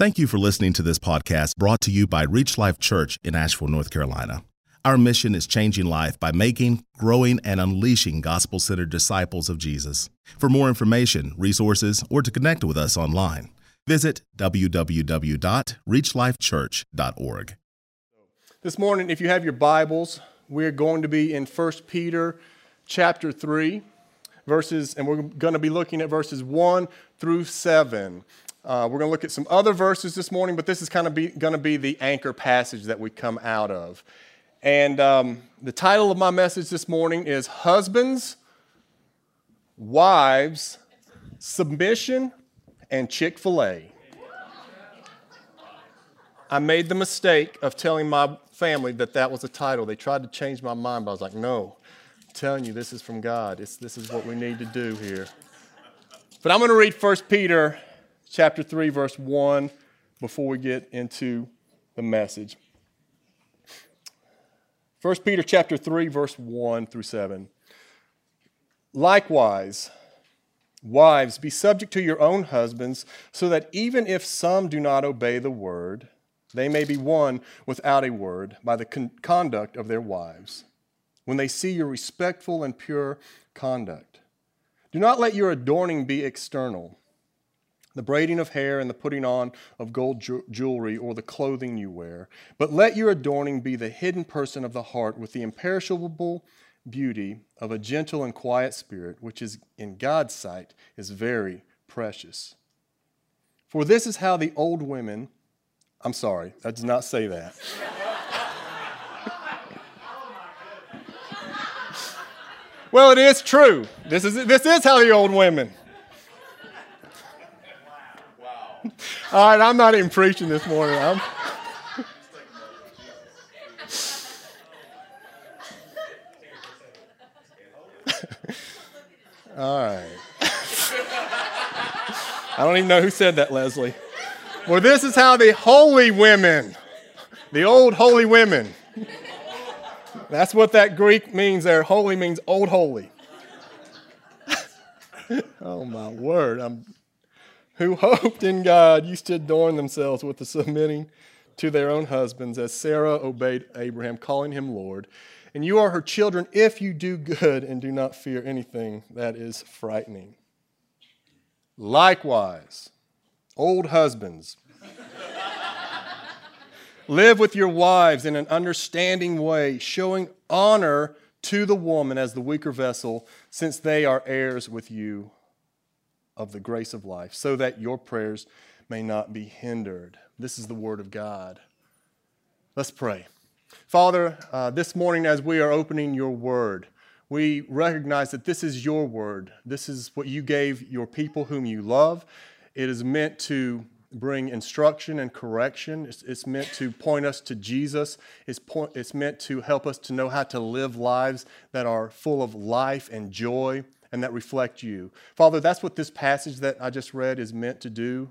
Thank you for listening to this podcast brought to you by Reach Life Church in Asheville, North Carolina. Our mission is changing life by making, growing, and unleashing gospel centered disciples of Jesus. For more information, resources, or to connect with us online, visit www.reachlifechurch.org. This morning, if you have your Bibles, we're going to be in 1 Peter chapter 3, verses, and we're going to be looking at verses 1 through 7. Uh, we're going to look at some other verses this morning, but this is kind of going to be the anchor passage that we come out of. And um, the title of my message this morning is Husbands, Wives, Submission, and Chick fil A. I made the mistake of telling my family that that was a title. They tried to change my mind, but I was like, no, I'm telling you, this is from God. It's, this is what we need to do here. But I'm going to read 1 Peter chapter 3, verse 1, before we get into the message. 1 Peter chapter 3, verse 1 through 7. Likewise, wives, be subject to your own husbands, so that even if some do not obey the word, they may be won without a word by the con- conduct of their wives, when they see your respectful and pure conduct. Do not let your adorning be external the braiding of hair and the putting on of gold ju- jewelry or the clothing you wear. But let your adorning be the hidden person of the heart with the imperishable beauty of a gentle and quiet spirit, which is in God's sight is very precious. For this is how the old women, I'm sorry, I did not say that. well, it is true. This is, this is how the old women. All right, I'm not even preaching this morning. I'm... All right. I don't even know who said that, Leslie. Well, this is how the holy women, the old holy women, that's what that Greek means there. Holy means old holy. oh, my word. I'm who hoped in God used to adorn themselves with the submitting to their own husbands, as Sarah obeyed Abraham, calling him Lord. And you are her children if you do good and do not fear anything that is frightening. Likewise, old husbands, live with your wives in an understanding way, showing honor to the woman as the weaker vessel, since they are heirs with you of the grace of life, so that your prayers may not be hindered. This is the word of God. Let's pray. Father, uh, this morning as we are opening your word, we recognize that this is your word. This is what you gave your people whom you love. It is meant to bring instruction and correction. It's, it's, meant to point us to Jesus. It's, point, it's meant to help us to know how to live lives that are full of life and joy and that reflect you. Father, that's what this passage that I just read is meant to do.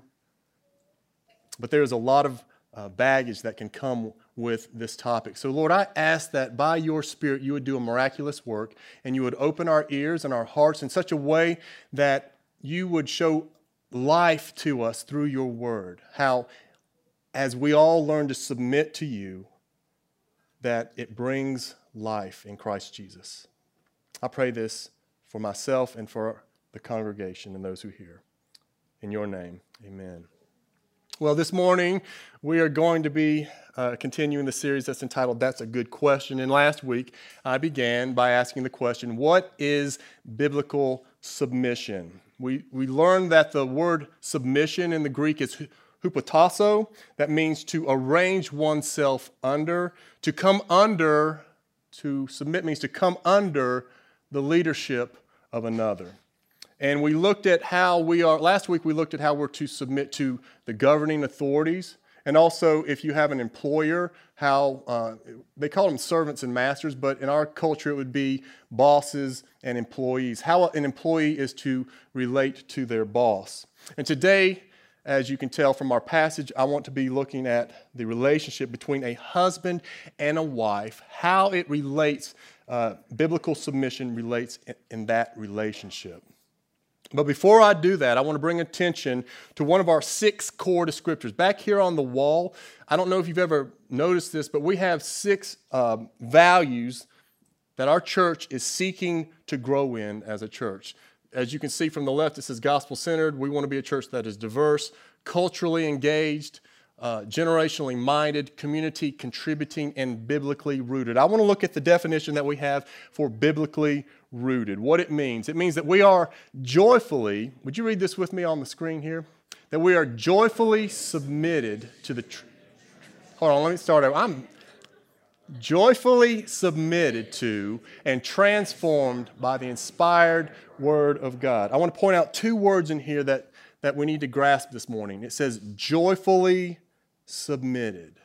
But there's a lot of uh, baggage that can come with this topic. So, Lord, I ask that by your Spirit you would do a miraculous work and you would open our ears and our hearts in such a way that you would show life to us through your word. How, as we all learn to submit to you, that it brings life in Christ Jesus. I pray this for myself and for the congregation and those who hear. In your name, amen. Well, this morning we are going to be uh, continuing the series that's entitled That's a Good Question. And last week I began by asking the question What is biblical submission? We, we learned that the word submission in the Greek is hupotasso, that means to arrange oneself under. To come under, to submit means to come under the leadership of another. And we looked at how we are, last week we looked at how we're to submit to the governing authorities. And also, if you have an employer, how uh, they call them servants and masters, but in our culture it would be bosses and employees. How an employee is to relate to their boss. And today, as you can tell from our passage, I want to be looking at the relationship between a husband and a wife, how it relates uh, biblical submission relates in, that relationship. But before I do that, I want to bring attention to one of our six core descriptors. Back here on the wall, I don't know if you've ever noticed this, but we have six um, values that our church is seeking to grow in as a church. As you can see from the left, it says gospel centered. We want to be a church that is diverse, culturally engaged, uh, generationally minded, community contributing, and biblically rooted. I want to look at the definition that we have for biblically rooted, what it means. It means that we are joyfully, would you read this with me on the screen here? That we are joyfully submitted to the. Tr- Hold on, let me start over. I'm joyfully submitted to and transformed by the inspired word of God. I want to point out two words in here that, that we need to grasp this morning. It says joyfully submitted.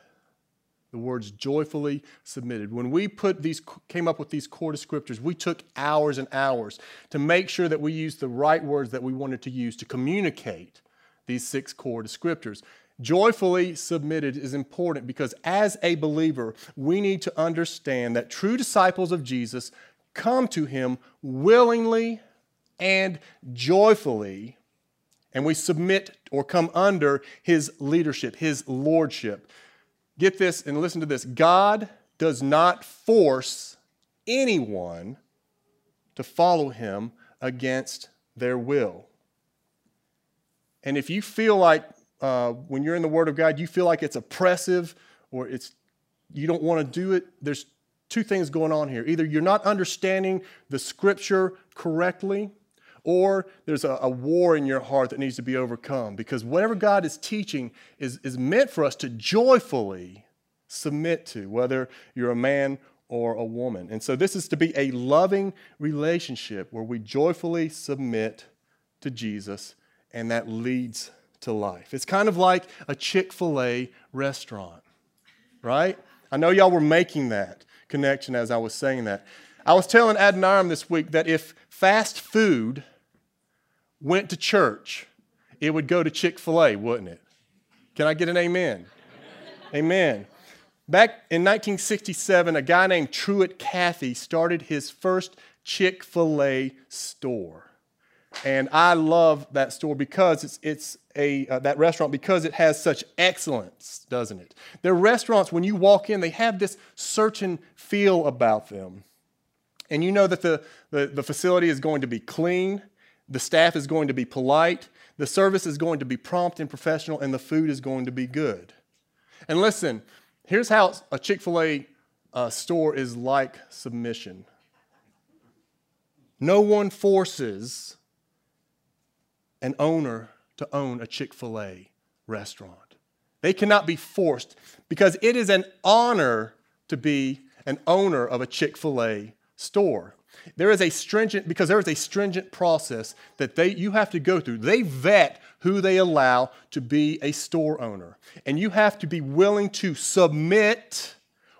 The words joyfully submitted. When we put these came up with these core descriptors, we took hours and hours to make sure that we used the right words that we wanted to use to communicate these six core descriptors. Joyfully submitted is important because as a believer, we need to understand that true disciples of Jesus come to him willingly and joyfully, and we submit or come under his leadership, his lordship. Get this and listen to this God does not force anyone to follow him against their will. And if you feel like uh, when you're in the Word of God, you feel like it's oppressive or it's you don't want to do it, there's two things going on here. Either you're not understanding the Scripture correctly, or there's a, a, war in your heart that needs to be overcome. Because whatever God is teaching is, is meant for us to joyfully submit to, whether you're a man or a woman. And so this is to be a loving relationship where we joyfully submit to Jesus, and that leads to life. It's kind of like a Chick fil A restaurant, right? I know y'all were making that connection as I was saying that. I was telling Adoniram this week that if fast food went to church, it would go to Chick fil A, wouldn't it? Can I get an amen? amen. Back in 1967, a guy named Truett Cathy started his first Chick fil A store. And I love that store because it's, it's a, uh, that restaurant because it has such excellence, doesn't it? Their restaurants, when you walk in, they have this certain feel about them. And you know that the, the, the facility is going to be clean, the staff is going to be polite, the service is going to be prompt and professional, and the food is going to be good. And listen, here's how a Chick fil A uh, store is like submission no one forces an owner to own a Chick fil A restaurant. They cannot be forced because it is an honor to be an owner of a Chick fil A store. There is a stringent, because there is a stringent process that they, you have to go through. They vet who they allow to be a store owner. And you have to be willing to submit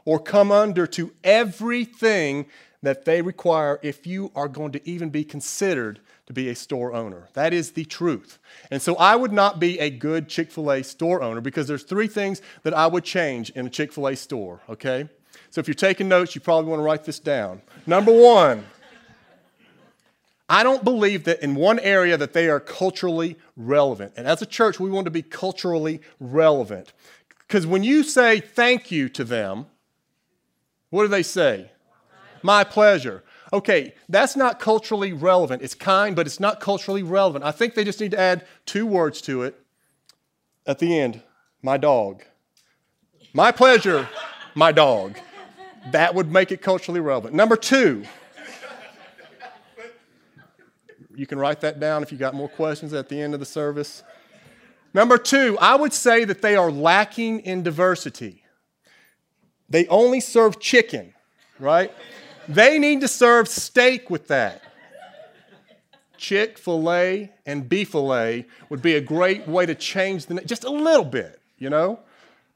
or come under to everything that they require if you are going to even be considered to be a store owner. That is the truth. And so I would not be a good Chick fil A store owner because there's three things that I would change in a Chick fil A store, okay? So if you're taking notes, you probably want to write this down. Number one, I don't believe that in one area that they are culturally relevant. And as a church, we want to be culturally relevant. Because when you say thank you to them, what do they say? My pleasure. Okay, that's not culturally relevant. It's kind, but it's not culturally relevant. I think they just need to add two words to it at the end my dog. My pleasure, my dog. That would make it culturally relevant. Number two, you can write that down if you got more questions at the end of the service. Number two, I would say that they are lacking in diversity. They only serve chicken, right? They need to serve steak with that. Chick fil A and beef filet would be a great way to change the just a little bit, you know?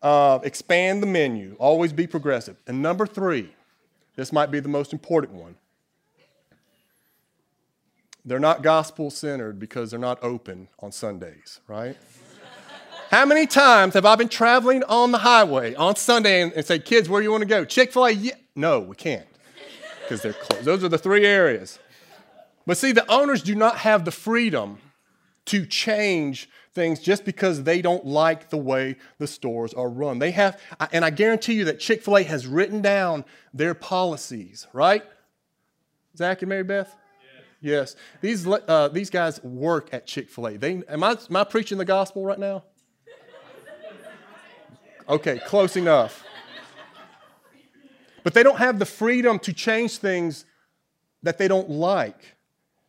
Uh, expand the menu, always be progressive. And number three, this might be the most important one. They're not gospel centered because they're not open on Sundays, right? How many times have I been traveling on the highway on Sunday and, and say, kids, where you want to go? Chick fil A? Yeah. No, we can't because they're closed. Those are the three areas. But see, the owners do not have the freedom to change things just because they don't like the way the stores are run. They have, and I guarantee you that Chick fil A has written down their policies, right? Zach and Mary Beth? Yes. These, uh, these guys work at Chick fil A. Am I, am I preaching the gospel right now? Okay, close enough. But they don't have the freedom to change things that they don't like.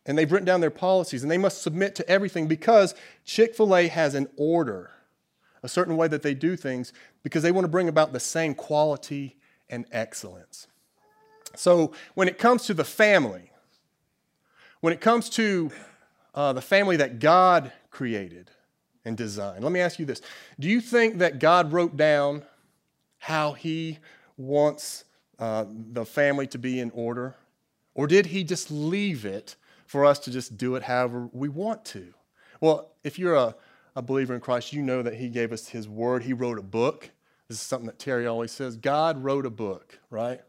And they've written down their policies, and they must submit to everything because Chick fil A has an order, a certain way that they do things, because they want to bring about the same quality and excellence. So when it comes to the family, when it comes to uh, the family that God created and designed, let me ask you this Do you think that God wrote down how He wants uh, the family to be in order? Or did He just leave it for us to just do it however we want to? Well, if you're a, a believer in Christ, you know that He gave us His Word. He wrote a book. This is something that Terry always says God wrote a book, right?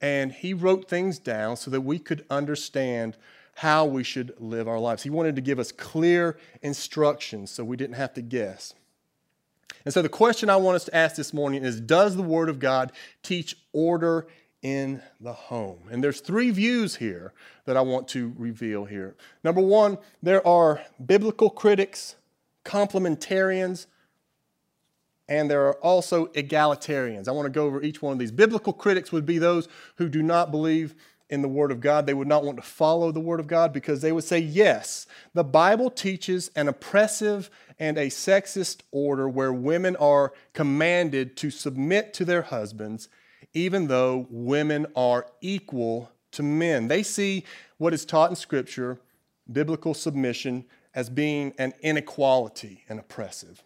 And He wrote things down so that we could understand how we should live our lives. He wanted to give us clear instructions so we didn't have to guess. And so the question I want us to ask this morning is Does the Word of God teach order in the home? And there's three views here that I want to reveal here. Number one, there are biblical critics, complementarians, and there are also egalitarians. I want to go over each one of these. Biblical critics would be those who do not believe in the Word of God. They would not want to follow the Word of God because they would say, yes, the Bible teaches an oppressive and a sexist order where women are commanded to submit to their husbands, even though women are equal to men. They see what is taught in Scripture, biblical submission, as being an inequality and oppressive.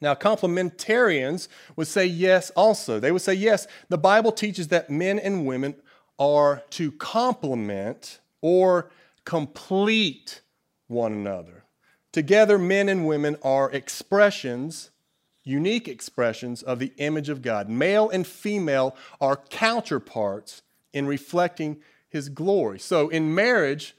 Now, complementarians would say yes also. They would say, yes, the Bible teaches that men and women are to complement or complete one another. Together, men and women are expressions, unique expressions of the image of God. Male and female are counterparts in reflecting his glory. So, in marriage,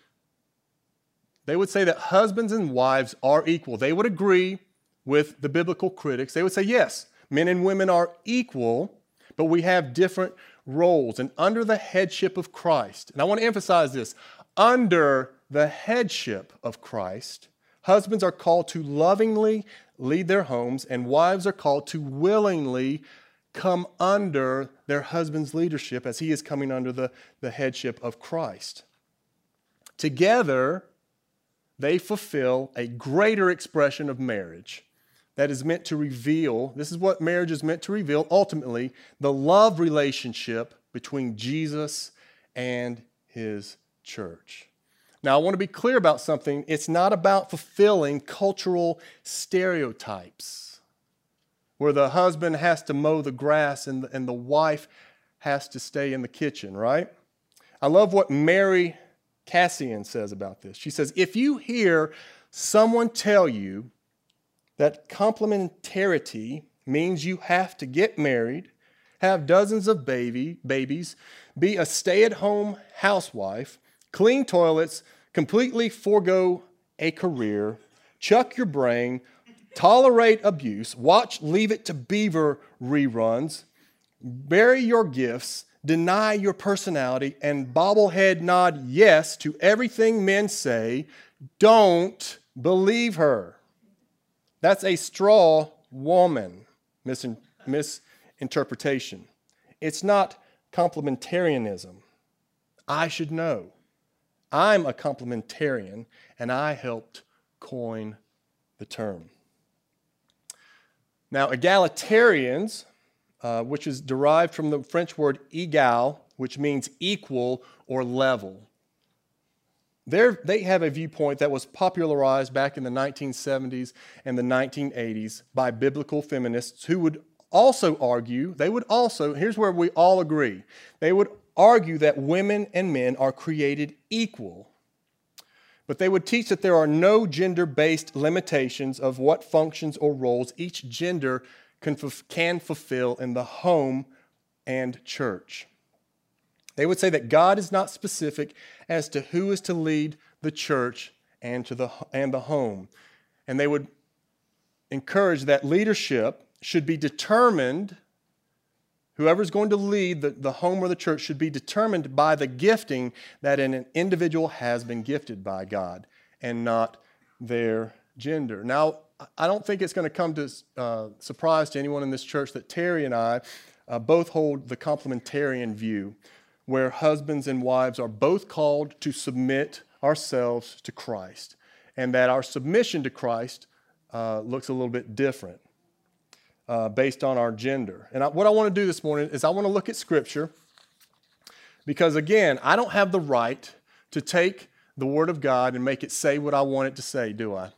they would say that husbands and wives are equal. They would agree with the biblical critics. They would say, yes, men and women are equal, but we have different roles and under the headship of Christ. And I want to emphasize this under the headship of Christ, husbands are called to lovingly lead their homes, and wives are called to willingly come under their husband's leadership as he is coming under the, the headship of Christ. Together, they fulfill a greater expression of marriage that is meant to reveal this is what marriage is meant to reveal ultimately the love relationship between Jesus and his church. Now, I want to be clear about something. It's not about fulfilling cultural stereotypes where the husband has to mow the grass and the, and the wife has to stay in the kitchen, right? I love what Mary Kassian says about this. She says, If you hear someone tell you that complementarity means you have to get married, have dozens of baby, babies, be a stay at home housewife, clean toilets, completely forego a career, chuck your brain, tolerate abuse, watch Leave It to Beaver reruns, bury your gifts, deny your personality, and bobblehead nod yes to everything men say, don't believe her. That's a straw woman misinterpretation. It's not complementarianism. I should know. I'm a complementarian, and I helped coin the term. Now, egalitarians, uh, which is derived from the French word égal, which means equal or level. They're, they have a viewpoint that was popularized back in the 1970s and the 1980s by biblical feminists who would also argue, they would also, here's where we all agree, they would argue that women and men are created equal. But they would teach that there are no gender based limitations of what functions or roles each gender can, can fulfill in the home and church. They would say that God is not specific as to who is to lead the church and, to the, and the home. And they would encourage that leadership should be determined, whoever's going to lead the, the home or the church should be determined by the gifting that an individual has been gifted by God and not their gender. Now, I don't think it's going to come to uh, surprise to anyone in this church that Terry and I uh, both hold the complementarian view, where husbands and wives are both called to submit ourselves to Christ, and that our submission to Christ uh, looks a little bit different uh, based on our gender. And I, what I want to do this morning is I want to look at Scripture because, again, I don't have the right to take the Word of God and make it say what I want it to say, do I?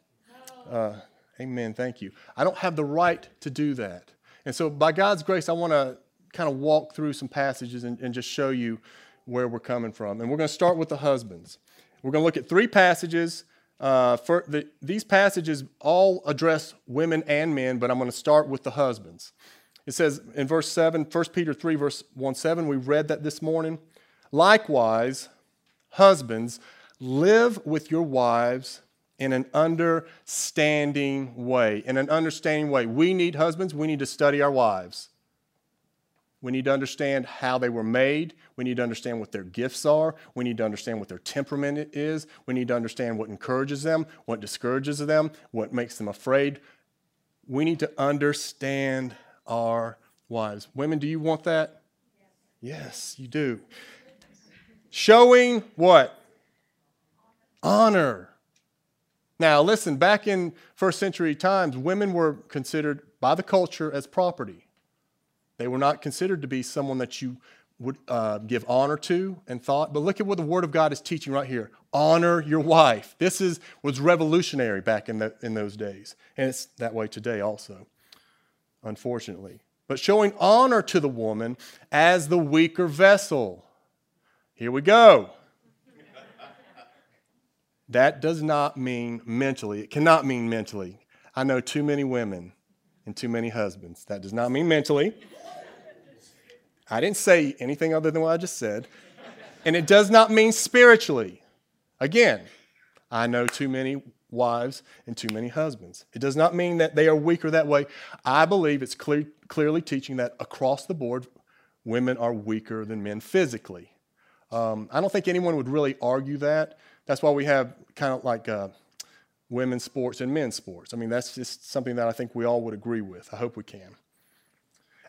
Uh, amen. Thank you. I don't have the right to do that. And so, by God's grace, I want to kind of walk through some passages and, and just show you where we're coming from. And we're going to start with the husbands. We're going to look at three passages. Uh, for the, these passages all address women and men, but I'm going to start with the husbands. It says in verse 7, 1 Peter 3, verse 1 7, we read that this morning. Likewise, husbands, live with your wives in an understanding way. In an understanding way. We need husbands, we need to study our wives. We need to understand how they were made. We need to understand what their gifts are. We need to understand what their temperament is. We need to understand what encourages them, what discourages them, what makes them afraid. We need to understand our wives. Women, do you want that? Yes, you do. Showing what? Honor. Now, listen, back in first century times, women were considered by the culture as property. They were not considered to be someone that you would uh, give honor to and thought. But look at what the Word of God is teaching right here. Honor your wife. This is, was revolutionary back in, the, in those days. And it's that way today also, unfortunately. But showing honor to the woman as the weaker vessel. Here we go. that does not mean mentally. It cannot mean mentally. I know too many women and too many husbands. That does not mean mentally. I didn't say anything other than what I just said. And it does not mean spiritually. Again, I know too many wives and too many husbands. It does not mean that they are weaker that way. I believe it's clear, clearly teaching that across the board, women are weaker than men physically. Um, I don't think anyone would really argue that. That's why we have kind of like uh, women's sports and men's sports. I mean, that's just something that I think we all would agree with. I hope we can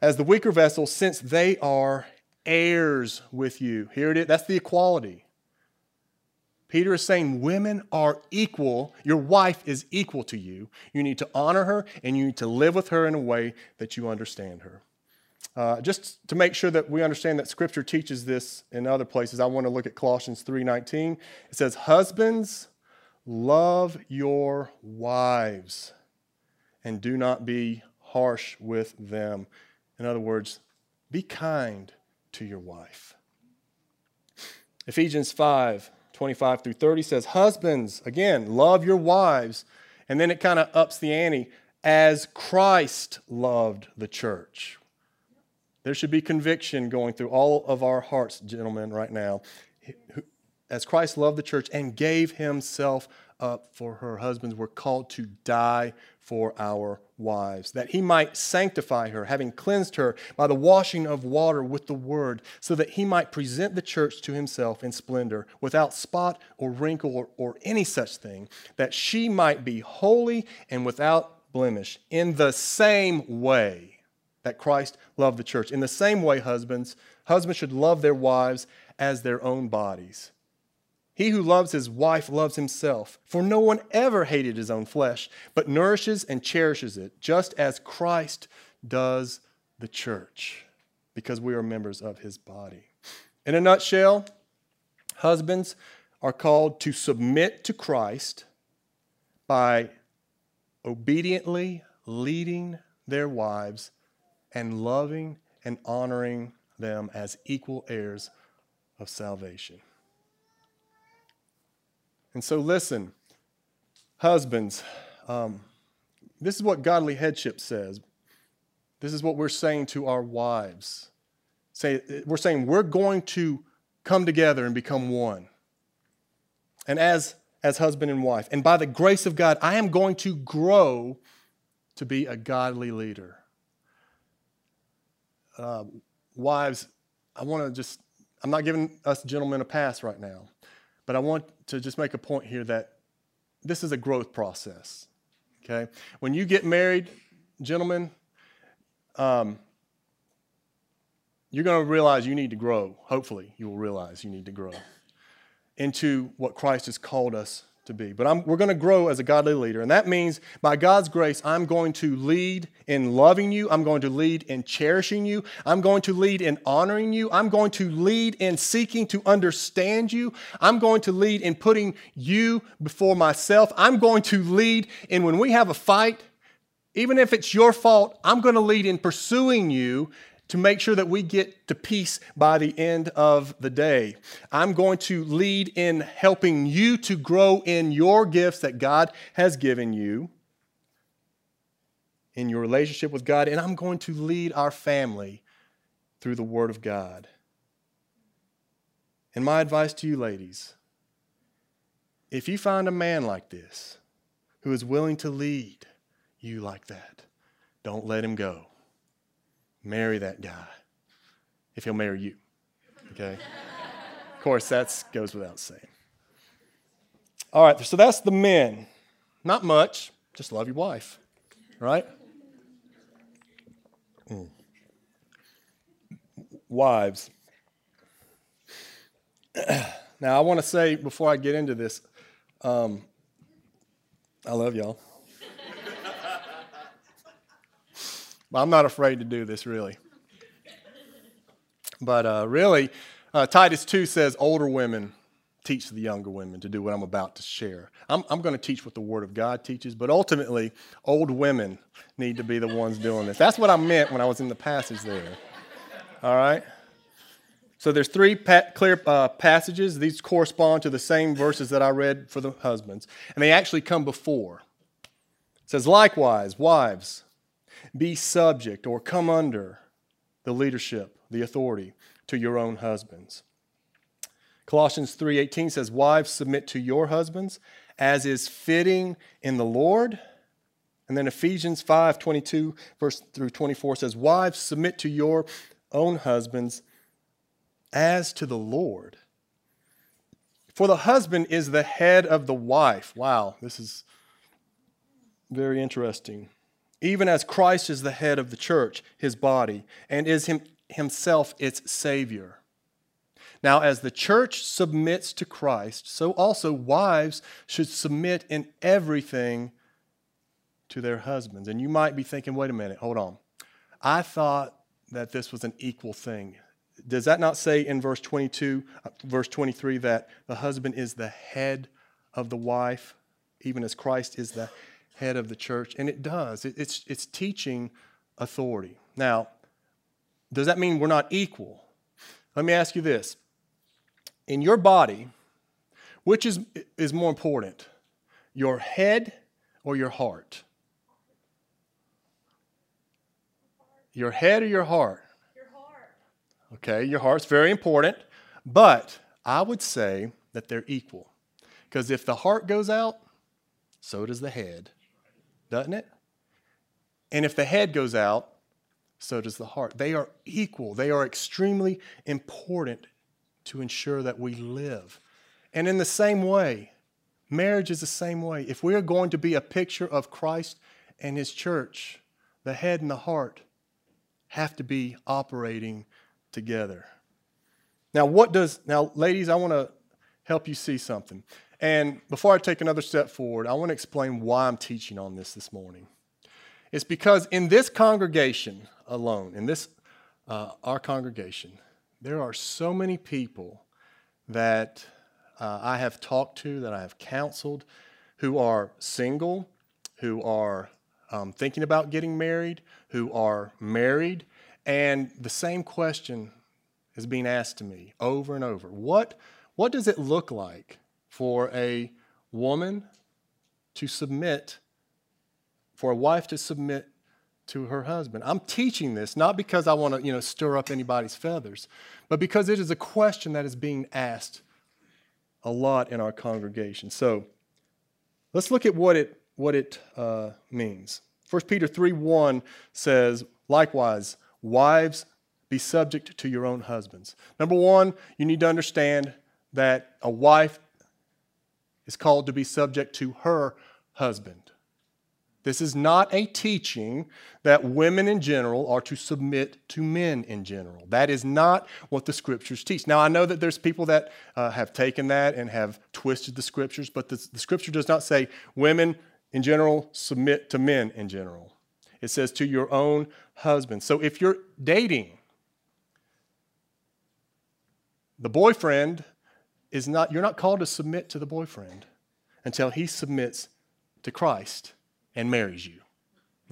as the weaker vessel, since they are heirs with you. Here it is. That's the equality. Peter is saying women are equal. Your wife is equal to you. You need to honor her and you need to live with her in a way that you understand her. Uh, just to make sure that we understand that Scripture teaches this in other places, I want to look at Colossians 3:19. It says, "Husbands, love your wives, and do not be harsh with them." In other words, be kind to your wife. Ephesians 5 25 through 30 says, Husbands, again, love your wives. And then it kind of ups the ante as Christ loved the church. There should be conviction going through all of our hearts, gentlemen, right now. As Christ loved the church and gave himself up for her husbands, we're called to die for our wives, that he might sanctify her, having cleansed her by the washing of water with the word, so that he might present the church to himself in splendor, without spot or wrinkle or, or any such thing, that she might be holy and without blemish, in the same way that Christ loved the church. In the same way, husbands, husbands should love their wives as their own bodies. He who loves his wife loves himself. For no one ever hated his own flesh, but nourishes and cherishes it, just as Christ does the church, because we are members of his body. In a nutshell, husbands are called to submit to Christ by obediently leading their wives and loving and honoring them as equal heirs of salvation. And so, listen, husbands, um, this is what godly headship says. This is what we're saying to our wives. Say, we're saying we're going to come together and become one. And as, as husband and wife, and by the grace of God, I am going to grow to be a godly leader. Uh, wives, I want to just, I'm not giving us gentlemen a pass right now, but I want to just make a point here that this is a growth process. Okay? When you get married, gentlemen, um, you're going to realize you need to grow. Hopefully, you will realize you need to grow into what Christ has called us to be. But I'm, we're going to grow as a godly leader. And that means, by God's grace, I'm going to lead in loving you. I'm going to lead in cherishing you. I'm going to lead in honoring you. I'm going to lead in seeking to understand you. I'm going to lead in putting you before myself. I'm going to lead in when we have a fight, even if it's your fault, I'm going to lead in pursuing you to make sure that we get to peace by the end of the day. I'm going to lead in helping you to grow in your gifts that God has given you in your relationship with God, and I'm going to lead our family through the Word of God. And my advice to you, ladies if you find a man like this who is willing to lead you like that, don't let him go marry that guy if he'll marry you. Okay? of course, that goes without saying. All right, so that's the men. Not much, just love your wife, right? Mm. Wives. now, I want to say before I get into this, um, I love y'all. But I'm not afraid to do this, really. But uh, really, uh, Titus 2 says older women teach the younger women to do what I'm about to share. I'm, I'm going to teach what the Word of God teaches, but ultimately, old women need to be the ones doing this. That's what I meant when I was in the passage there. All right? So there's three pa- clear uh, passages. These correspond to the same verses that I read for the husbands, and they actually come before. It says, likewise, wives, be subject or come under the leadership, the authority to your own husbands. Colossians 3:18 says, "Wives submit to your husbands as is fitting in the Lord." And then Ephesians 5:22 verse through 24 says, "Wives submit to your own husbands as to the Lord." For the husband is the head of the wife. Wow, this is very interesting even as Christ is the head of the church, his body, and is him, himself its Savior. Now, as the church submits to Christ, so also wives should submit in everything to their husbands. And you might be thinking, wait a minute, hold on. I thought that this was an equal thing. Does that not say in verse 22, uh, verse 23, that the husband is the head of the wife, even as Christ is the head of the church, and it does. It, it's, it's teaching authority. Now, does that mean we're not equal? Let me ask you this. In your body, which is, is more important, your head or your heart? Your head or your heart? Your heart. Okay, your heart's very important, but I would say that they're equal. Because if the heart goes out, so does the head doesn't it? And if the head goes out, so does the heart. They are equal, they are extremely important to ensure that we live. And in the same way, marriage is the same way. If we are going to be a picture of Christ and His church, the head and the heart have to be operating together. Now, what does, now, ladies, I want to help you see something. And before I take another step forward, I want to explain why I'm teaching on this this morning. It's because in this congregation alone, in this uh, our congregation, there are so many people that uh, I have talked to, that I have counseled, who are single, who are um, thinking about getting married, who are married, and the same question is being asked to me over and over. What, what does it look like for a woman to submit, for a wife to submit to her husband. I'm teaching this not because I want to, you know, stir up anybody's feathers, but because it is a question that is being asked a lot in our congregation. So let's look at what it, what it uh, means. 1 Peter 3 1 says, likewise, wives, be subject to your own husbands. Number one, you need to understand that a wife is called to be subject to her husband. This is not a teaching that women in general are to submit to men in general. That is not what the scriptures teach. Now, I know that there's people that uh, have taken that and have twisted the scriptures, but the, the scripture does not say women in general submit to men in general. It says to your own husband. So if you're dating, the boyfriend is not, you're not called to submit to the boyfriend until he submits to Christ and marries you.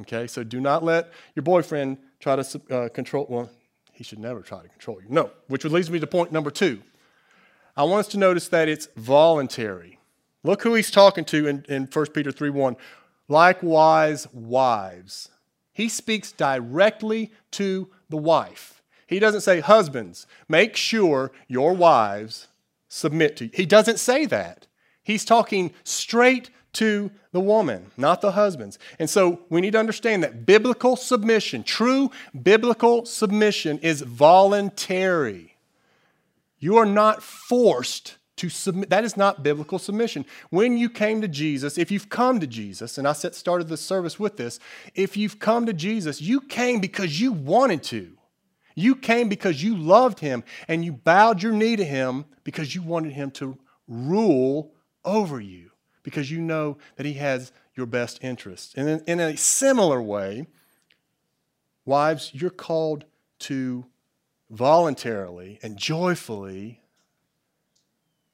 Okay, so do not let your boyfriend try to uh, control, well, he should never try to control you. No, which leads me to point number two. I want us to notice that it's voluntary. Look who he's talking to in, in 1 Peter 3 1. Likewise, wives. He speaks directly to the wife. He doesn't say, Husbands, make sure your wives submit to you. He doesn't say that. He's talking straight to the woman, not the husbands. And so we need to understand that biblical submission, true biblical submission, is voluntary. You are not forced to submit. That is not biblical submission. When you came to Jesus, if you've come to Jesus, and I started the service with this, if you've come to Jesus, you came because you wanted to. You came because you loved him and you bowed your knee to him because you wanted him to rule over you because you know that He has your best interest. And in, in a similar way, wives, you're called to voluntarily and joyfully,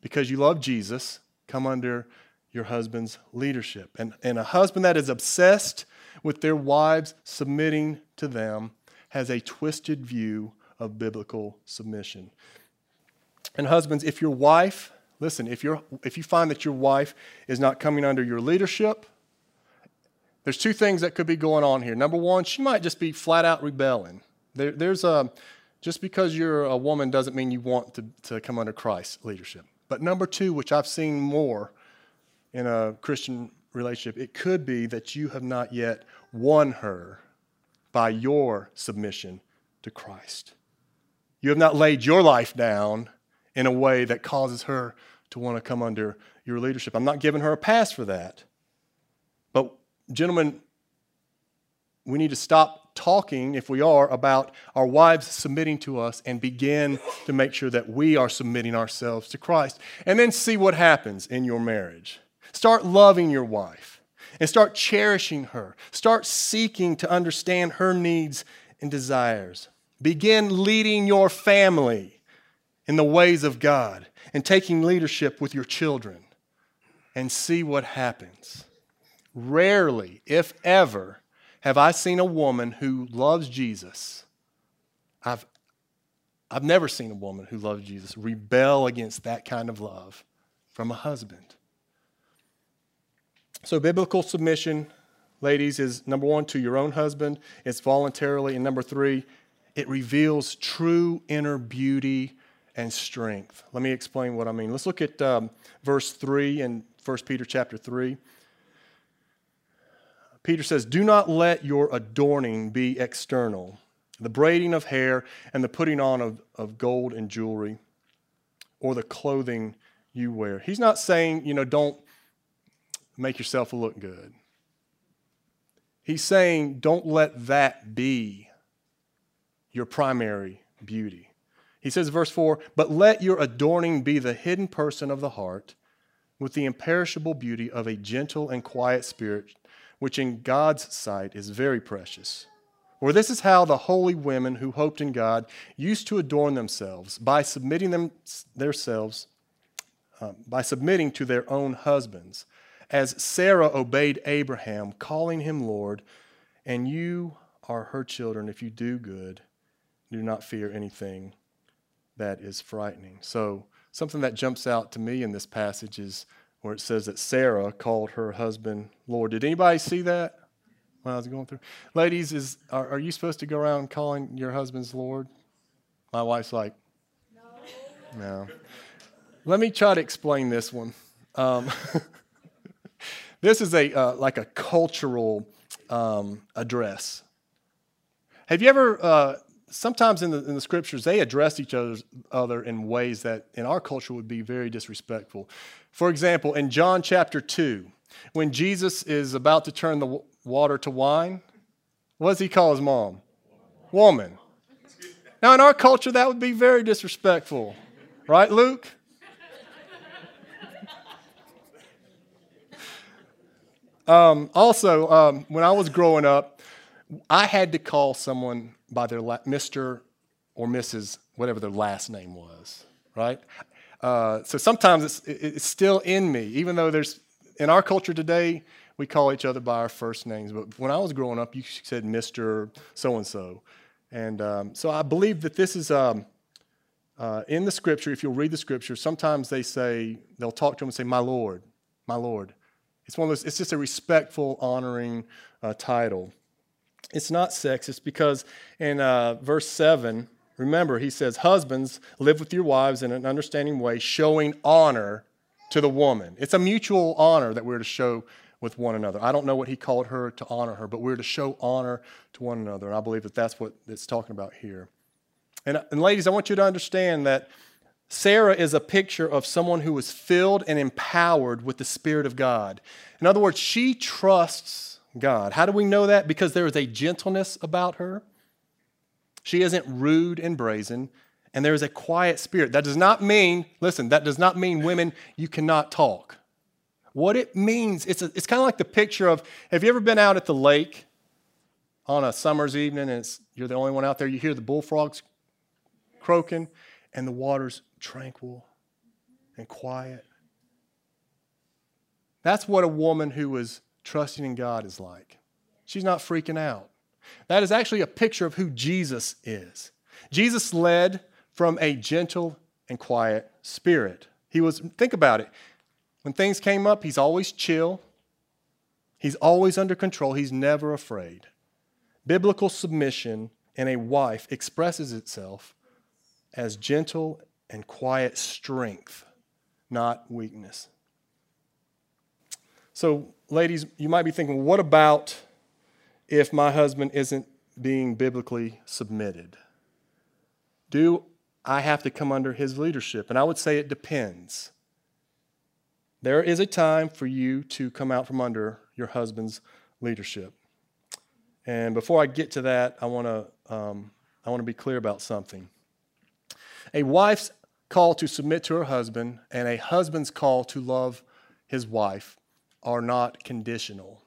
because you love Jesus, come under your husband's leadership. And, and a husband that is obsessed with their wives submitting to them has a twisted view of biblical submission. And husbands, if your wife Listen, if, you're, if you find that your wife is not coming under your leadership, there's two things that could be going on here. Number one, she might just be flat out rebelling. There, there's a, just because you're a woman doesn't mean you want to, to come under Christ's leadership. But number two, which I've seen more in a Christian relationship, it could be that you have not yet won her by your submission to Christ. You have not laid your life down in a way that causes her to want to come under your leadership. I'm not giving her a pass for that. But, gentlemen, we need to stop talking, if we are, about our wives submitting to us and begin to make sure that we are submitting ourselves to Christ. And then see what happens in your marriage. Start loving your wife and start cherishing her. Start seeking to understand her needs and desires. Begin leading your family in the ways of God and taking leadership with your children and see what happens. Rarely, if ever, have I seen a woman who loves Jesus. I've, I've never seen a woman who loves Jesus rebel against that kind of love from a husband. So, biblical submission, ladies, is number one, to your own husband, it's voluntarily. And number three, it reveals true inner beauty and strength. Let me explain what I mean. Let's look at um, verse 3 in 1 Peter chapter 3. Peter says, Do not let your adorning be external, the braiding of hair and the putting on of, of gold and jewelry, or the clothing you wear. He's not saying, you know, don't make yourself look good. He's saying, don't let that be your primary beauty. He says, verse 4 But let your adorning be the hidden person of the heart, with the imperishable beauty of a gentle and quiet spirit, which in God's sight is very precious. For this is how the holy women who hoped in God used to adorn themselves by submitting them, themselves, uh, by submitting to their own husbands, as Sarah obeyed Abraham, calling him Lord, and you are her children if you do good, do not fear anything that is frightening. So, something that jumps out to me in this passage is where it says that Sarah called her husband Lord. Did anybody see that? when I was going through. Ladies, is are, are you supposed to go around calling your husband's Lord? My wife's like, no. No. Let me try to explain this one. Um, this is a uh, like a cultural um, address. Have you ever? Uh, sometimes in the, in the scriptures they address each other in ways that in our culture would be very disrespectful. For example, in John chapter two, when Jesus is about to turn the water to wine, what does he call his mom? Woman. Now, in our culture, that would be very disrespectful, right, Luke? Um, also, um, when I was growing up, I had to call someone by their la- Mr. or Mrs. whatever their last name was, right? Uh, so sometimes it's, it's still in me, even though there's in our culture today we call each other by our first names. But when I was growing up, you said Mr. So and so, and um, so I believe that this is. Um, uh, in the scripture, if you'll read the scripture, sometimes they say, they'll talk to him and say, My Lord, my Lord. It's one of those, it's just a respectful, honoring uh, title. It's not sexist because in uh, verse 7, remember, he says, Husbands, live with your wives in an understanding way, showing honor to the woman. It's a mutual honor that we're to show with one another. I don't know what he called her to honor her, but we're to show honor to one another. And I believe that that's what it's talking about here. And, and ladies, I want you to understand that Sarah is a picture of someone who is filled and empowered with the Spirit of God. In other words, she trusts God. How do we know that? Because there is a gentleness about her. She isn't rude and brazen, and there is a quiet spirit. That does not mean, listen, that does not mean women, you cannot talk. What it means, it's, a, it's kind of like the picture of have you ever been out at the lake on a summer's evening and you're the only one out there? You hear the bullfrogs croaking, and the water's tranquil and quiet. That's what a woman who is trusting in God is like. She's not freaking out. That is actually a picture of who Jesus is. Jesus led from a gentle and quiet spirit. He was, think about it. When things came up, he's always chill. He's always under control. He's never afraid. Biblical submission in a wife expresses itself as gentle and quiet strength, not weakness. So, ladies, you might be thinking, what about if my husband isn't being biblically submitted? Do I have to come under his leadership? And I would say it depends. There is a time for you to come out from under your husband's leadership. And before I get to that, I want to um, I want to be clear about something. A wife's call to submit to her husband and a husband's call to love his wife are not conditional.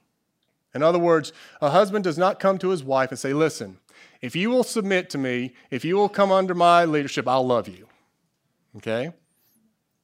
In other words, a husband does not come to his wife and say, Listen, if you will submit to me, if you will come under my leadership, I'll love you. Okay?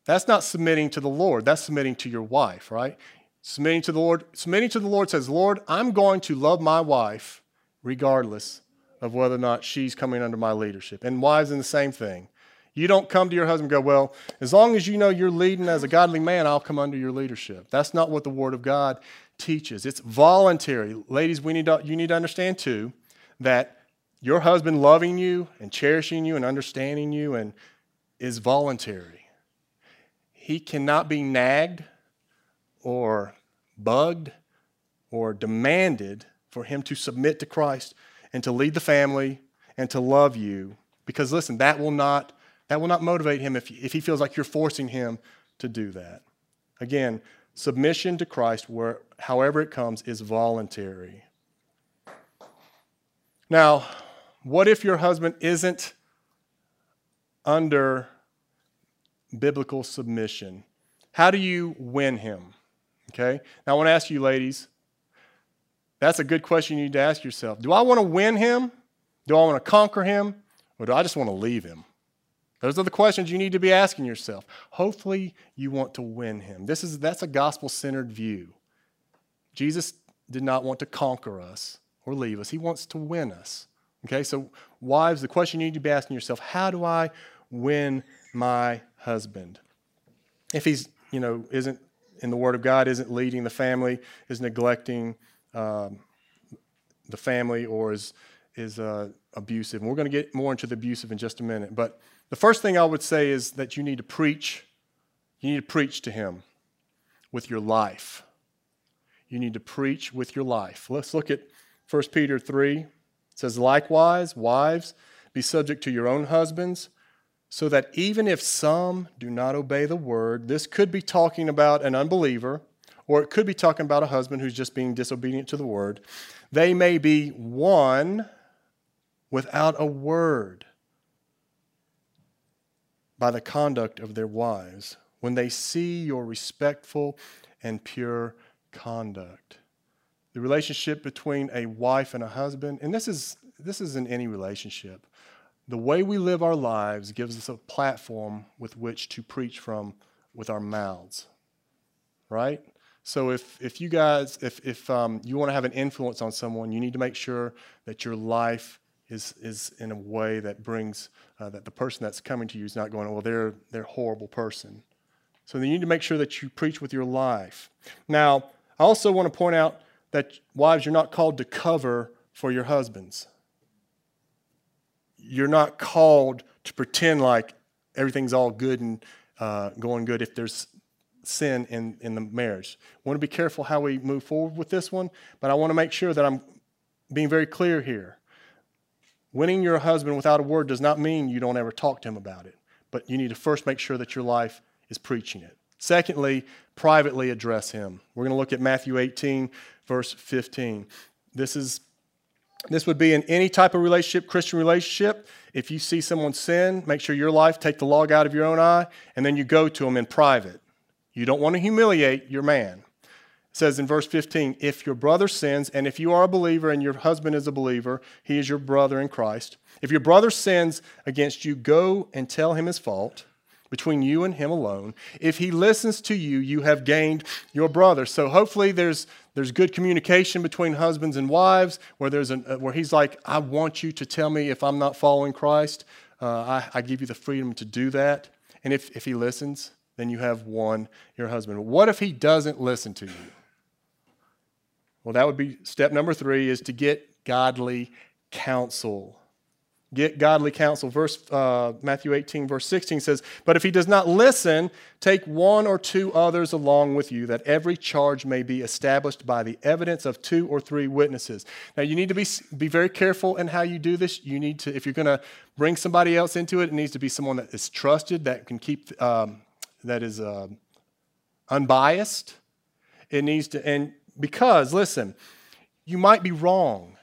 That's not submitting to the Lord. That's submitting to your wife, right? Submitting to the Lord. Submitting to the Lord says, Lord, I'm going to love my wife regardless of whether or not she's coming under my leadership. And wives in the same thing. You don't come to your husband and go, Well, as long as you know you're leading as a godly man, I'll come under your leadership. That's not what the Word of God teaches. It's voluntary. Ladies, we need to, you need to understand too that your husband loving you and cherishing you and understanding you and is voluntary. He cannot be nagged or bugged or demanded for him to submit to Christ and to lead the family and to love you because listen that will not that will not motivate him if, if he feels like you're forcing him to do that. Again, submission to Christ, where, however it comes, is voluntary. Now, what if your husband isn't under biblical submission? How do you win him? Okay? Now, I want to ask you, ladies, that's a good question you need to ask yourself. Do I want to win him? Do I want to conquer him? Or do I just want to leave him? Those are the questions you need to be asking yourself. Hopefully, you want to win him. This is, that's a gospel centered view. Jesus did not want to conquer us or leave us, he wants to win us. Okay, so wives, the question you need to be asking yourself how do I win my husband? If he's, you know, isn't in the Word of God, isn't leading the family, is neglecting um, the family or is, is uh, abusive. And we're going to get more into the abusive in just a minute. But the first thing I would say is that you need to preach. You need to preach to him with your life. You need to preach with your life. Let's look at 1 Peter 3. It says, Likewise, wives, be subject to your own husbands, so that even if some do not obey the word, this could be talking about an unbeliever, or it could be talking about a husband who's just being disobedient to the word, they may be won without a word by the conduct of their wives when they see your respectful and pure conduct. The relationship between a wife and a husband, and this is this is in any relationship. The way we live our lives gives us a platform with which to preach from with our mouths. Right? So if, if you guys, if, if um, you want to have an influence on someone, you need to make sure that your life is, is in a way that brings, uh, that the person that's coming to you is not going, well, they're, they're a horrible person. So you need to make sure that you preach with your life. Now, I also want to point out that wives, you're not called to cover for your husbands. You're not called to pretend like everything's all good and uh, going good if there's sin in, in the marriage. I want to be careful how we move forward with this one, but I want to make sure that I'm being very clear here. Winning your husband without a word does not mean you don't ever talk to him about it, but you need to first make sure that your life is preaching it. Secondly, privately address him. We're going to look at Matthew 18, verse 15. This is this would be in any type of relationship, Christian relationship. If you see someone sin, make sure your life, take the log out of your own eye, and then you go to them in private. You don't want to humiliate your man. Says in verse 15, if your brother sins, and if you are a believer and your husband is a believer, he is your brother in Christ. If your brother sins against you, go and tell him his fault between you and him alone. If he listens to you, you have gained your brother. So hopefully there's there's good communication between husbands and wives where there's an, uh, where he's like, I want you to tell me if I'm not following Christ. Uh, I, I give you the freedom to do that. And if, if he listens, then you have won your husband. What if he doesn't listen to you? Well, that would be step number three is to get godly counsel. Get godly counsel. Verse uh, Matthew 18, verse 16 says, But if he does not listen, take one or two others along with you, that every charge may be established by the evidence of two or three witnesses. Now you need to be, be very careful in how you do this. You need to, if you're going to bring somebody else into it, it needs to be someone that is trusted, that can keep um, that is uh, unbiased. It needs to, and because, listen, you might be wrong.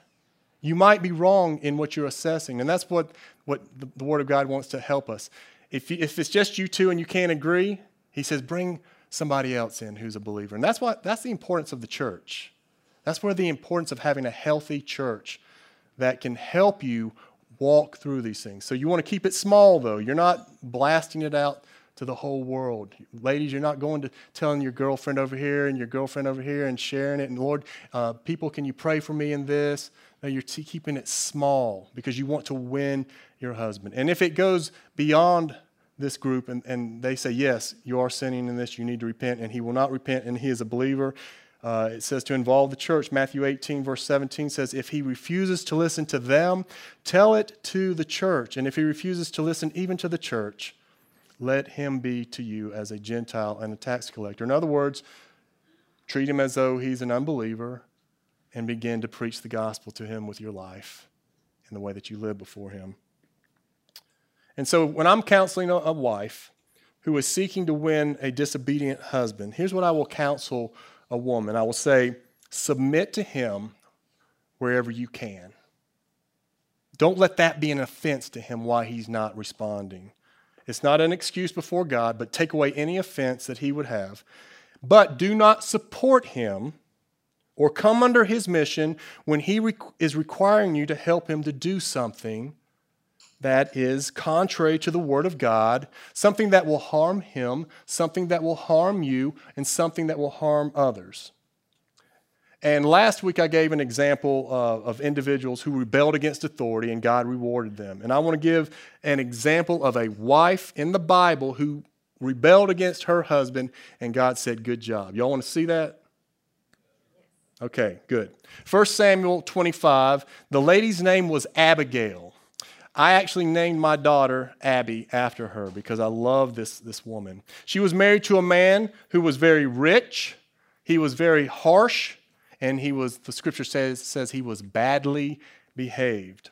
You might be wrong in what you're assessing. And that's what, what the, the Word of God wants to help us. If, you, if it's just you two and you can't agree, He says, bring somebody else in who's a believer. And that's, what, that's the importance of the church. That's where the importance of having a healthy church that can help you walk through these things. So you want to keep it small, though. You're not blasting it out to the whole world. Ladies, you're not going to telling your girlfriend over here and your girlfriend over here and sharing it. And Lord, uh, people, can you pray for me in this? No, you're t- keeping it small because you want to win your husband. And if it goes beyond this group and, and they say, yes, you are sinning in this, you need to repent, and he will not repent, and he is a believer. Uh, it says to involve the church. Matthew 18, verse 17 says, If he refuses to listen to them, tell it to the church. And if he refuses to listen even to the church, let him be to you as a Gentile and a tax collector. In other words, treat him as though he's an unbeliever and begin to preach the gospel to him with your life and the way that you live before him. And so when I'm counseling a wife who is seeking to win a disobedient husband, here's what I will counsel a woman I will say, submit to him wherever you can. Don't let that be an offense to him why he's not responding. It's not an excuse before God, but take away any offense that he would have. But do not support him or come under his mission when he is requiring you to help him to do something that is contrary to the word of God, something that will harm him, something that will harm you, and something that will harm others. And last week I gave an example uh, of individuals who rebelled against authority and God rewarded them. And I want to give an example of a wife in the Bible who rebelled against her husband and God said, Good job. Y'all want to see that? Okay, good. 1 Samuel 25, the lady's name was Abigail. I actually named my daughter Abby after her because I love this, this woman. She was married to a man who was very rich, he was very harsh, and he was, the scripture says, says he was badly behaved.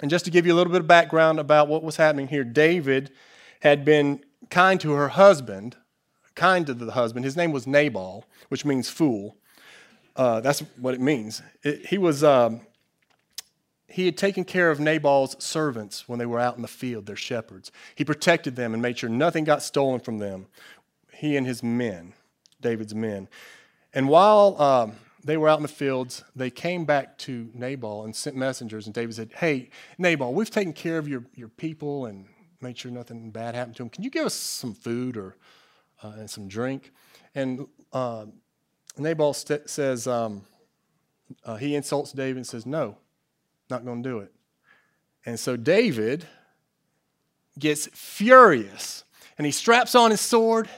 And just to give you a little bit of background about what was happening here, David had been kind to her husband, kind to the husband. His name was Nabal, which means fool. Uh, that's what it means. It, he was. Um, he had taken care of Nabal's servants when they were out in the field, their shepherds. He protected them and made sure nothing got stolen from them. He and his men, David's men. And while um, they were out in the fields, they came back to Nabal and sent messengers. And David said, Hey, Nabal, we've taken care of your, your people and made sure nothing bad happened to them. Can you give us some food or uh, and some drink? And uh, Nabal st- says, um, uh, he insults David and says, No, not going to do it. And so David gets furious and he straps on his sword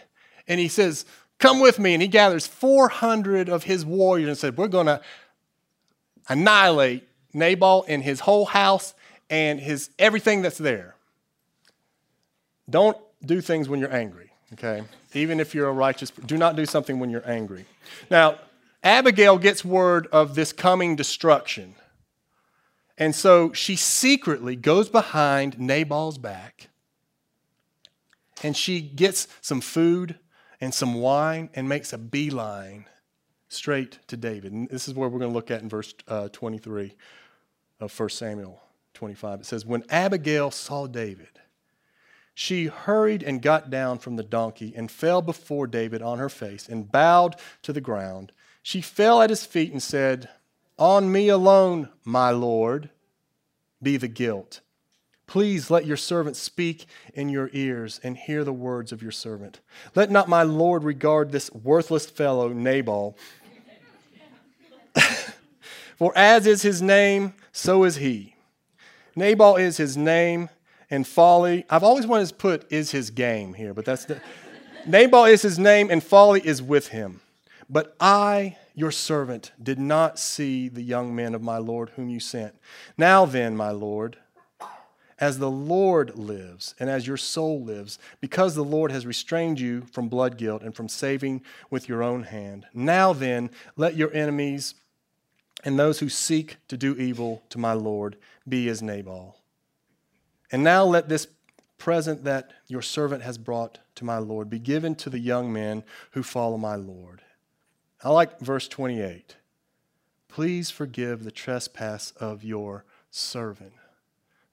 and he says, Come with me. And he gathers 400 of his warriors and said, We're going to annihilate Nabal and his whole house and his everything that's there. Don't do things when you're angry, okay? Even if you're a righteous, do not do something when you're angry. Now, Abigail gets word of this coming destruction. And so she secretly goes behind Nabal's back and she gets some food and some wine and makes a beeline straight to David. And this is where we're going to look at in verse uh, 23 of 1 Samuel 25. It says, When Abigail saw David, she hurried and got down from the donkey and fell before David on her face and bowed to the ground. She fell at his feet and said, On me alone, my Lord, be the guilt. Please let your servant speak in your ears and hear the words of your servant. Let not my Lord regard this worthless fellow, Nabal. For as is his name, so is he. Nabal is his name, and folly. I've always wanted to put is his game here, but that's the. Nabal is his name, and folly is with him. But I, your servant, did not see the young men of my Lord whom you sent. Now then, my Lord, as the Lord lives and as your soul lives, because the Lord has restrained you from blood guilt and from saving with your own hand. Now then, let your enemies and those who seek to do evil to my Lord be as Nabal. And now let this present that your servant has brought to my Lord be given to the young men who follow my Lord. I like verse 28. Please forgive the trespass of your servant.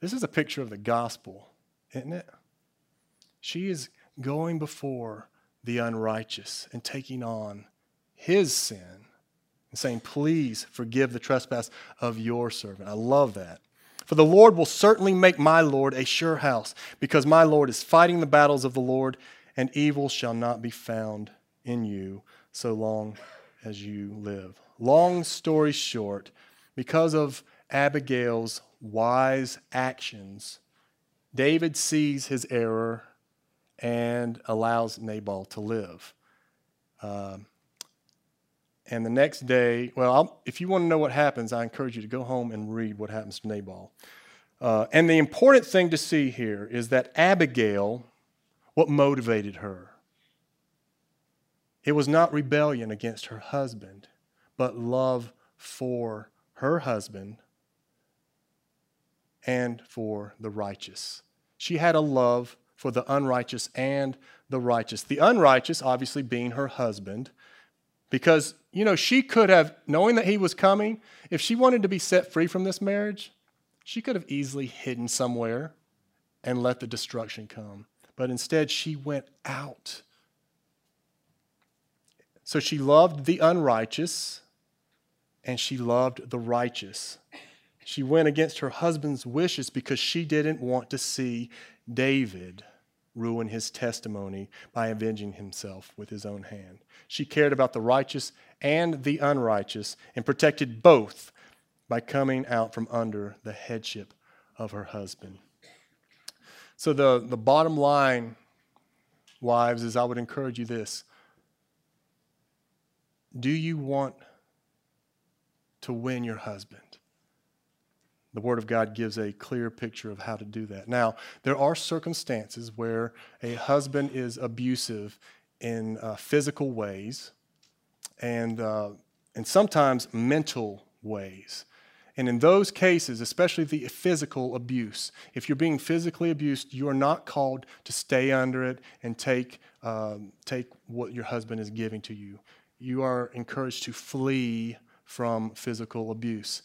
This is a picture of the gospel, isn't it? She is going before the unrighteous and taking on his sin and saying, Please forgive the trespass of your servant. I love that. For the Lord will certainly make my Lord a sure house, because my Lord is fighting the battles of the Lord, and evil shall not be found in you so long as you live. Long story short, because of Abigail's wise actions, David sees his error and allows Nabal to live. Um, and the next day, well, I'll, if you want to know what happens, I encourage you to go home and read what happens to Nabal. Uh, and the important thing to see here is that Abigail, what motivated her? It was not rebellion against her husband, but love for her husband and for the righteous. She had a love for the unrighteous and the righteous. The unrighteous, obviously, being her husband, because, you know, she could have, knowing that he was coming, if she wanted to be set free from this marriage, she could have easily hidden somewhere and let the destruction come. But instead, she went out. So she loved the unrighteous and she loved the righteous. She went against her husband's wishes because she didn't want to see David ruin his testimony by avenging himself with his own hand. She cared about the righteous and the unrighteous and protected both by coming out from under the headship of her husband. So, the, the bottom line, wives, is I would encourage you this Do you want to win your husband. The Word of God gives a clear picture of how to do that. Now, there are circumstances where a husband is abusive in uh, physical ways and, uh, and sometimes mental ways. And in those cases, especially the physical abuse, if you're being physically abused, you are not called to stay under it and take, um, take what your husband is giving to you. You are encouraged to flee from physical abuse.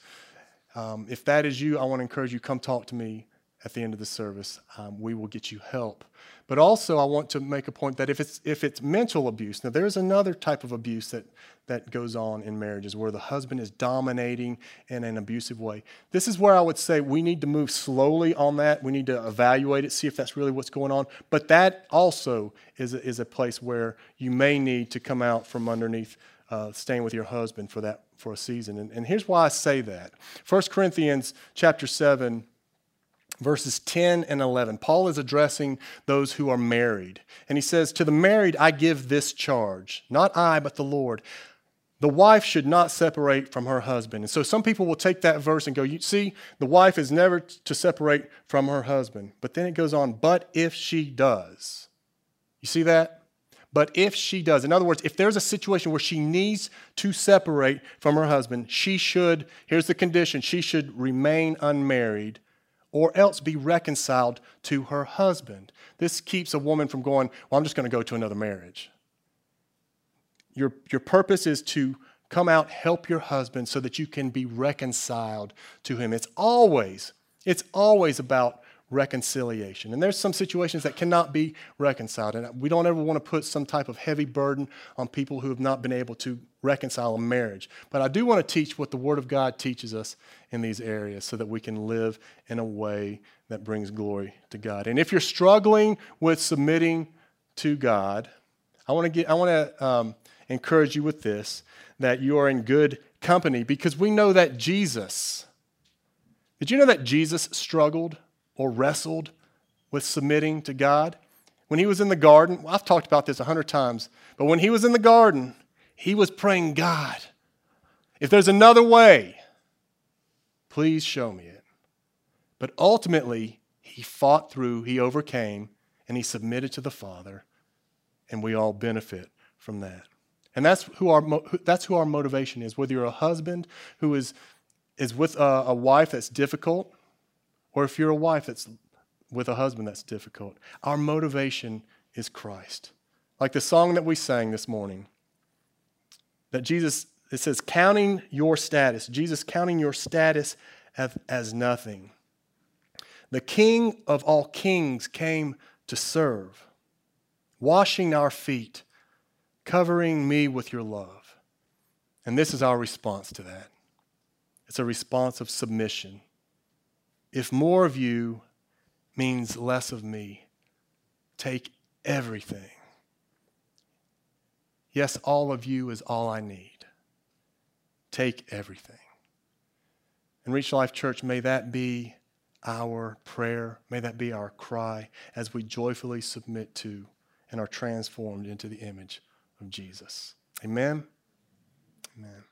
Um, if that is you, I want to encourage you come talk to me at the end of the service. Um, we will get you help. But also, I want to make a point that if it's if it's mental abuse, now there's another type of abuse that that goes on in marriages where the husband is dominating in an abusive way. This is where I would say we need to move slowly on that. We need to evaluate it, see if that's really what's going on. But that also is a, is a place where you may need to come out from underneath uh, staying with your husband for that for a season. And, and here's why I say that. 1 Corinthians chapter 7 verses 10 and 11. Paul is addressing those who are married. And he says, To the married I give this charge, not I, but the Lord. The wife should not separate from her husband. And so some people will take that verse and go, You see, the wife is never to separate from her husband. But then it goes on, But if she does. You see that? But if she does, in other words, if there's a situation where she needs to separate from her husband, she should, here's the condition, she should remain unmarried or else be reconciled to her husband. This keeps a woman from going, Well, I'm just going to go to another marriage. Your, your purpose is to come out, help your husband so that you can be reconciled to him. It's always, it's always about reconciliation. And there's some situations that cannot be reconciled. And we don't ever want to put some type of heavy burden on people who have not been able to reconcile a marriage. But I do want to teach what the Word of God teaches us in these areas so that we can live in a way that brings glory to God. And if you're struggling with submitting to God, I want to get I want to um, encourage you with this that you are in good company because we know that Jesus did you know that Jesus struggled or wrestled with submitting to God. When he was in the garden, I've talked about this a hundred times, but when he was in the garden, he was praying, God, if there's another way, please show me it. But ultimately, he fought through, he overcame, and he submitted to the Father, and we all benefit from that. And that's who our, that's who our motivation is. Whether you're a husband who is, is with a, a wife that's difficult, or if you're a wife that's with a husband that's difficult, our motivation is Christ. Like the song that we sang this morning, that Jesus, it says, counting your status, Jesus counting your status as, as nothing. The King of all kings came to serve, washing our feet, covering me with your love. And this is our response to that. It's a response of submission. If more of you means less of me, take everything. Yes, all of you is all I need. Take everything. And Reach Life Church, may that be our prayer. May that be our cry as we joyfully submit to and are transformed into the image of Jesus. Amen. Amen.